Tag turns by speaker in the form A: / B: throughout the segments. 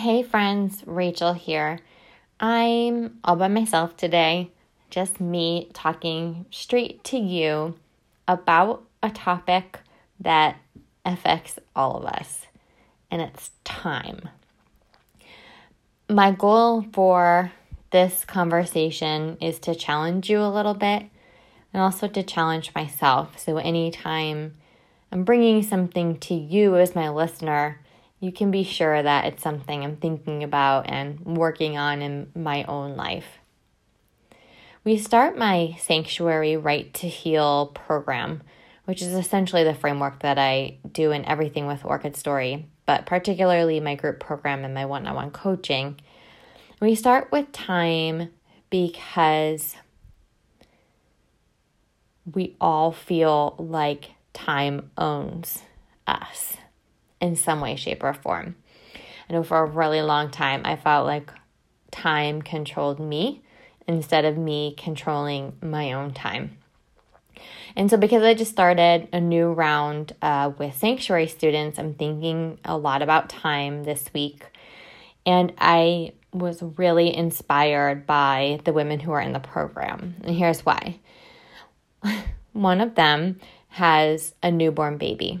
A: Hey friends, Rachel here. I'm all by myself today, just me talking straight to you about a topic that affects all of us, and it's time. My goal for this conversation is to challenge you a little bit and also to challenge myself. So, anytime I'm bringing something to you as my listener, you can be sure that it's something I'm thinking about and working on in my own life. We start my Sanctuary Right to Heal program, which is essentially the framework that I do in everything with Orchid Story, but particularly my group program and my one on one coaching. We start with time because we all feel like time owns us in some way, shape, or form. I know for a really long time, I felt like time controlled me instead of me controlling my own time. And so, because I just started a new round uh, with sanctuary students, I'm thinking a lot about time this week. And I was really inspired by the women who are in the program. And here's why one of them has a newborn baby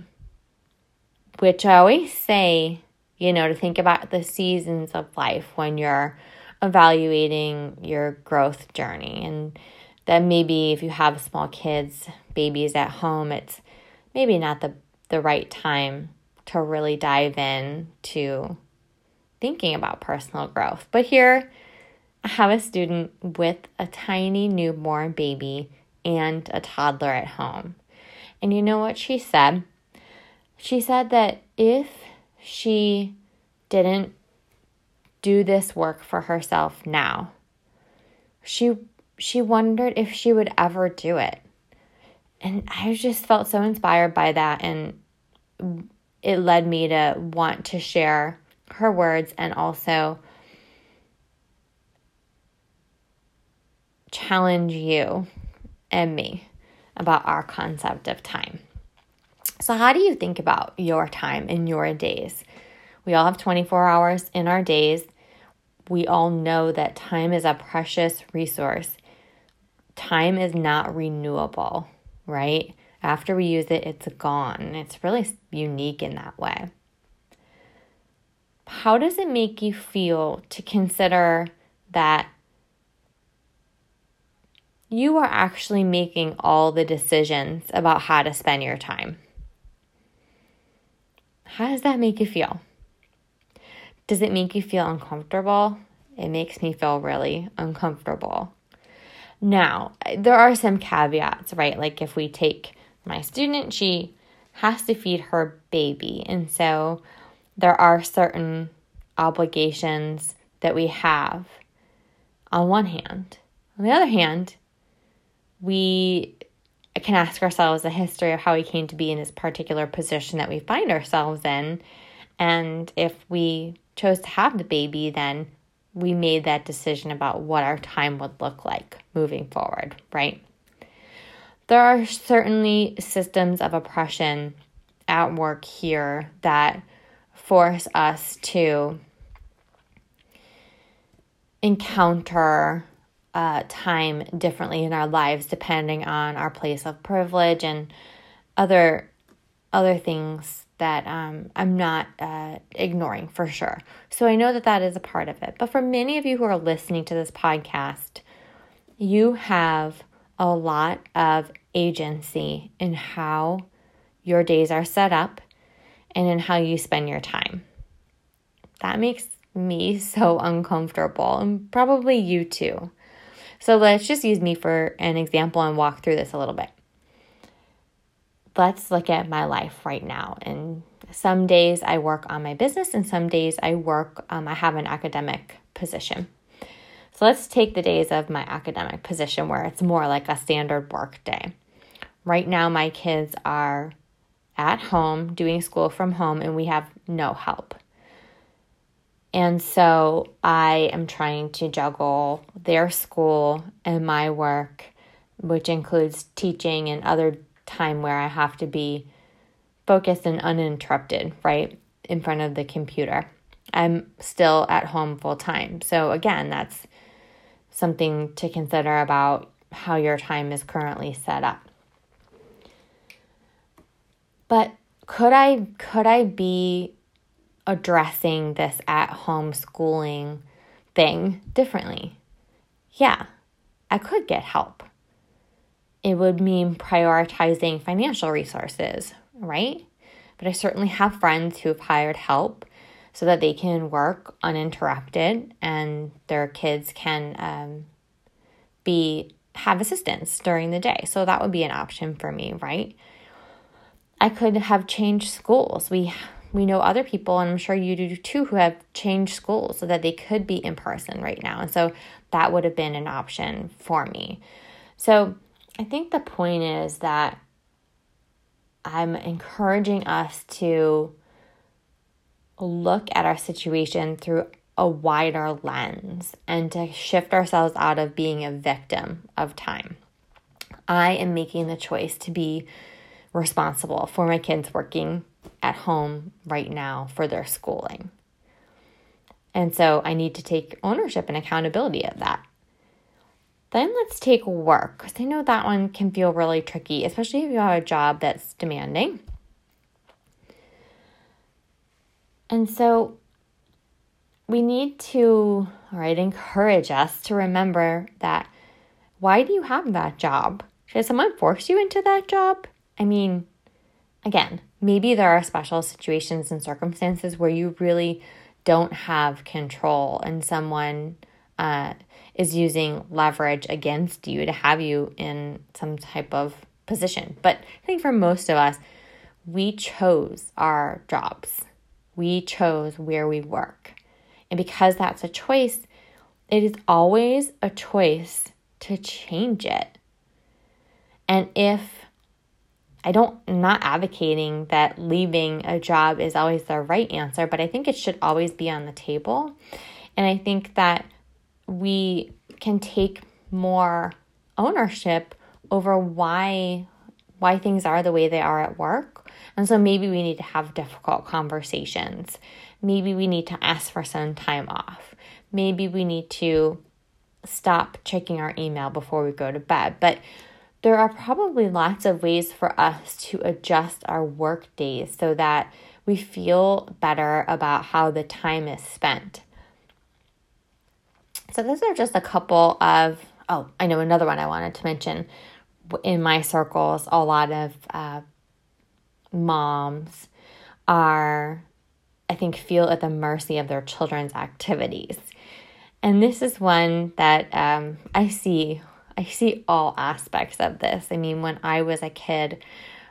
A: which I always say, you know, to think about the seasons of life when you're evaluating your growth journey. And that maybe if you have small kids, babies at home, it's maybe not the, the right time to really dive in to thinking about personal growth. But here, I have a student with a tiny newborn baby and a toddler at home. And you know what she said? She said that if she didn't do this work for herself now, she she wondered if she would ever do it. And I just felt so inspired by that and it led me to want to share her words and also challenge you and me about our concept of time. So, how do you think about your time in your days? We all have 24 hours in our days. We all know that time is a precious resource. Time is not renewable, right? After we use it, it's gone. It's really unique in that way. How does it make you feel to consider that you are actually making all the decisions about how to spend your time? How does that make you feel? Does it make you feel uncomfortable? It makes me feel really uncomfortable. Now, there are some caveats, right? Like if we take my student, she has to feed her baby. And so there are certain obligations that we have on one hand. On the other hand, we can ask ourselves the history of how we came to be in this particular position that we find ourselves in. And if we chose to have the baby, then we made that decision about what our time would look like moving forward, right? There are certainly systems of oppression at work here that force us to encounter uh, time differently in our lives depending on our place of privilege and other other things that um, I'm not uh, ignoring for sure. So I know that that is a part of it. But for many of you who are listening to this podcast, you have a lot of agency in how your days are set up and in how you spend your time. That makes me so uncomfortable and probably you too. So let's just use me for an example and walk through this a little bit. Let's look at my life right now. And some days I work on my business, and some days I work, um, I have an academic position. So let's take the days of my academic position where it's more like a standard work day. Right now, my kids are at home doing school from home, and we have no help. And so I am trying to juggle their school and my work, which includes teaching and other time where I have to be focused and uninterrupted, right, in front of the computer. I'm still at home full time. So, again, that's something to consider about how your time is currently set up. But could I could I be addressing this at home schooling thing differently? Yeah, I could get help. It would mean prioritizing financial resources, right? But I certainly have friends who've hired help so that they can work uninterrupted and their kids can um, be have assistance during the day. So that would be an option for me, right? I could have changed schools. We we know other people, and I'm sure you do too, who have changed schools so that they could be in person right now. And so that would have been an option for me. So I think the point is that I'm encouraging us to look at our situation through a wider lens and to shift ourselves out of being a victim of time. I am making the choice to be responsible for my kids working at home right now for their schooling. And so I need to take ownership and accountability of that. Then let's take work, because I know that one can feel really tricky, especially if you have a job that's demanding. And so we need to, all right, encourage us to remember that why do you have that job? Did someone force you into that job? I mean, again, maybe there are special situations and circumstances where you really don't have control and someone uh, is using leverage against you to have you in some type of position. But I think for most of us, we chose our jobs, we chose where we work. And because that's a choice, it is always a choice to change it. And if I don't not advocating that leaving a job is always the right answer, but I think it should always be on the table. And I think that we can take more ownership over why why things are the way they are at work. And so maybe we need to have difficult conversations. Maybe we need to ask for some time off. Maybe we need to stop checking our email before we go to bed. But there are probably lots of ways for us to adjust our work days so that we feel better about how the time is spent. So, those are just a couple of, oh, I know another one I wanted to mention. In my circles, a lot of uh, moms are, I think, feel at the mercy of their children's activities. And this is one that um, I see I see all aspects of this. I mean, when I was a kid,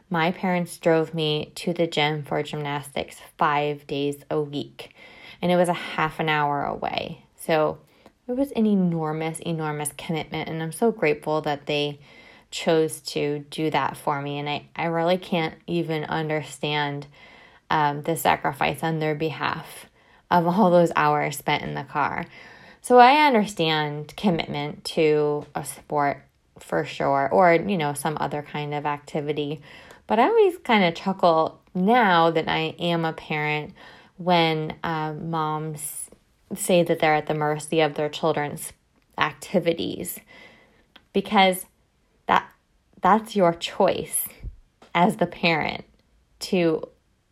A: my parents drove me to the gym for gymnastics five days a week, and it was a half an hour away. So it was an enormous, enormous commitment, and I'm so grateful that they chose to do that for me. And I, I really can't even understand um, the sacrifice on their behalf of all those hours spent in the car. So I understand commitment to a sport for sure, or, you know, some other kind of activity. But I always kind of chuckle now that I am a parent when uh, moms say that they're at the mercy of their children's activities because that that's your choice as the parent to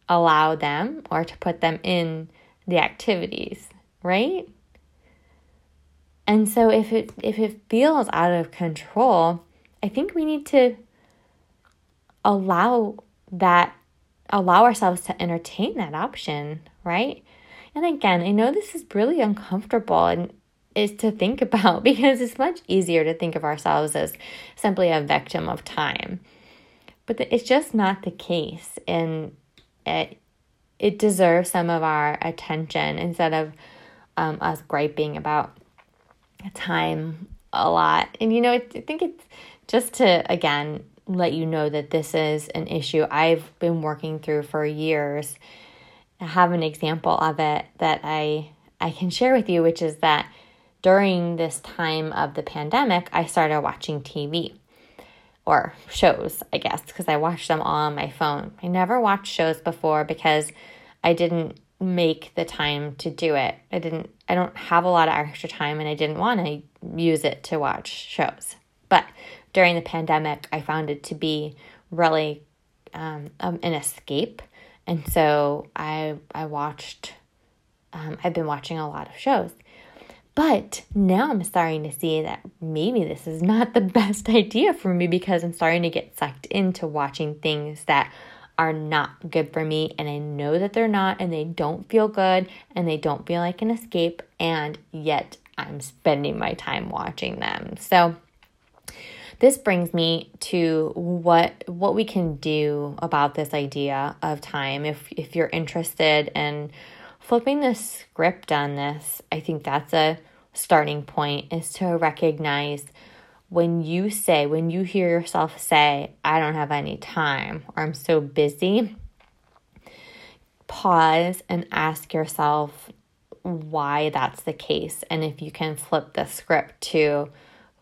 A: allow them or to put them in the activities, right? And so if it if it feels out of control, I think we need to allow that allow ourselves to entertain that option, right? And again, I know this is really uncomfortable and is to think about because it's much easier to think of ourselves as simply a victim of time. But it's just not the case and it it deserves some of our attention instead of um, us griping about time a lot. And you know, I think it's just to again let you know that this is an issue I've been working through for years. I have an example of it that I I can share with you, which is that during this time of the pandemic, I started watching TV or shows, I guess, because I watched them all on my phone. I never watched shows before because I didn't make the time to do it. I didn't I don't have a lot of extra time and I didn't want to use it to watch shows. But during the pandemic, I found it to be really um, um, an escape. And so I I watched um, I've been watching a lot of shows. But now I'm starting to see that maybe this is not the best idea for me because I'm starting to get sucked into watching things that are not good for me and I know that they're not and they don't feel good and they don't feel like an escape and yet I'm spending my time watching them. So this brings me to what what we can do about this idea of time if if you're interested in flipping the script on this. I think that's a starting point is to recognize when you say, when you hear yourself say, I don't have any time or I'm so busy, pause and ask yourself why that's the case. And if you can flip the script to,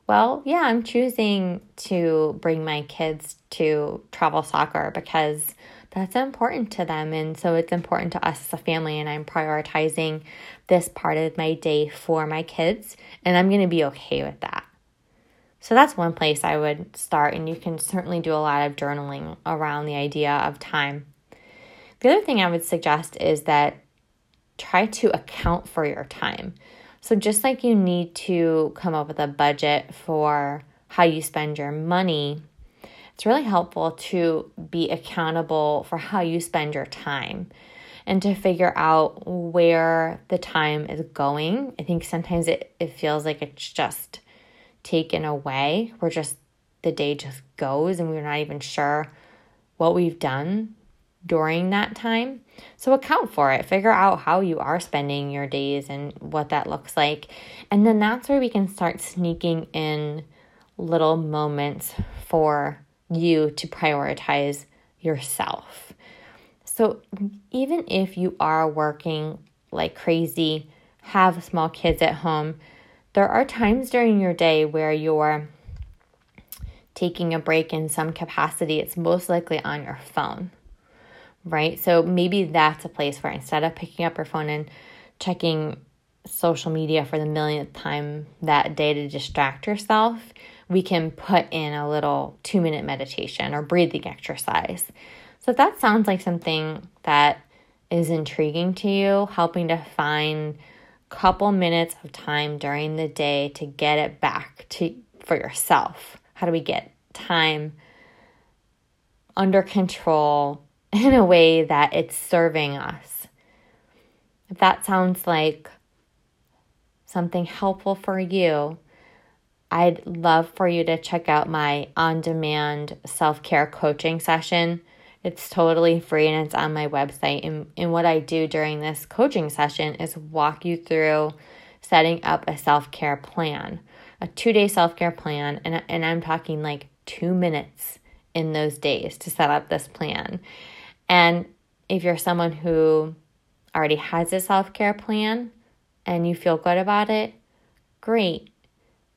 A: well, yeah, I'm choosing to bring my kids to travel soccer because that's important to them. And so it's important to us as a family. And I'm prioritizing this part of my day for my kids. And I'm going to be okay with that. So that's one place I would start, and you can certainly do a lot of journaling around the idea of time. The other thing I would suggest is that try to account for your time. So, just like you need to come up with a budget for how you spend your money, it's really helpful to be accountable for how you spend your time and to figure out where the time is going. I think sometimes it, it feels like it's just taken away. We're just, the day just goes and we're not even sure what we've done during that time. So account for it. Figure out how you are spending your days and what that looks like. And then that's where we can start sneaking in little moments for you to prioritize yourself. So even if you are working like crazy, have small kids at home, there are times during your day where you're taking a break in some capacity. It's most likely on your phone, right? So maybe that's a place where instead of picking up your phone and checking social media for the millionth time that day to distract yourself, we can put in a little two minute meditation or breathing exercise. So if that sounds like something that is intriguing to you, helping to find couple minutes of time during the day to get it back to for yourself. How do we get time under control in a way that it's serving us? If that sounds like something helpful for you, I'd love for you to check out my on demand self care coaching session. It's totally free and it's on my website. And, and what I do during this coaching session is walk you through setting up a self care plan, a two day self care plan. And, and I'm talking like two minutes in those days to set up this plan. And if you're someone who already has a self care plan and you feel good about it, great.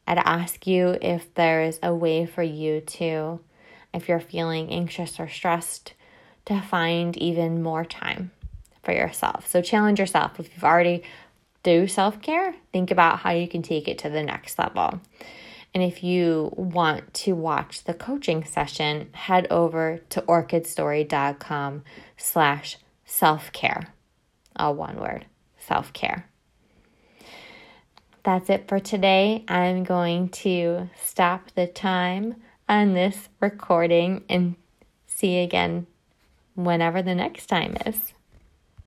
A: I'd ask you if there's a way for you to, if you're feeling anxious or stressed, to find even more time for yourself. So challenge yourself. If you've already do self-care, think about how you can take it to the next level. And if you want to watch the coaching session, head over to orchidstory.com slash self-care. All one word, self-care. That's it for today. I'm going to stop the time on this recording and see you again whenever the next time is.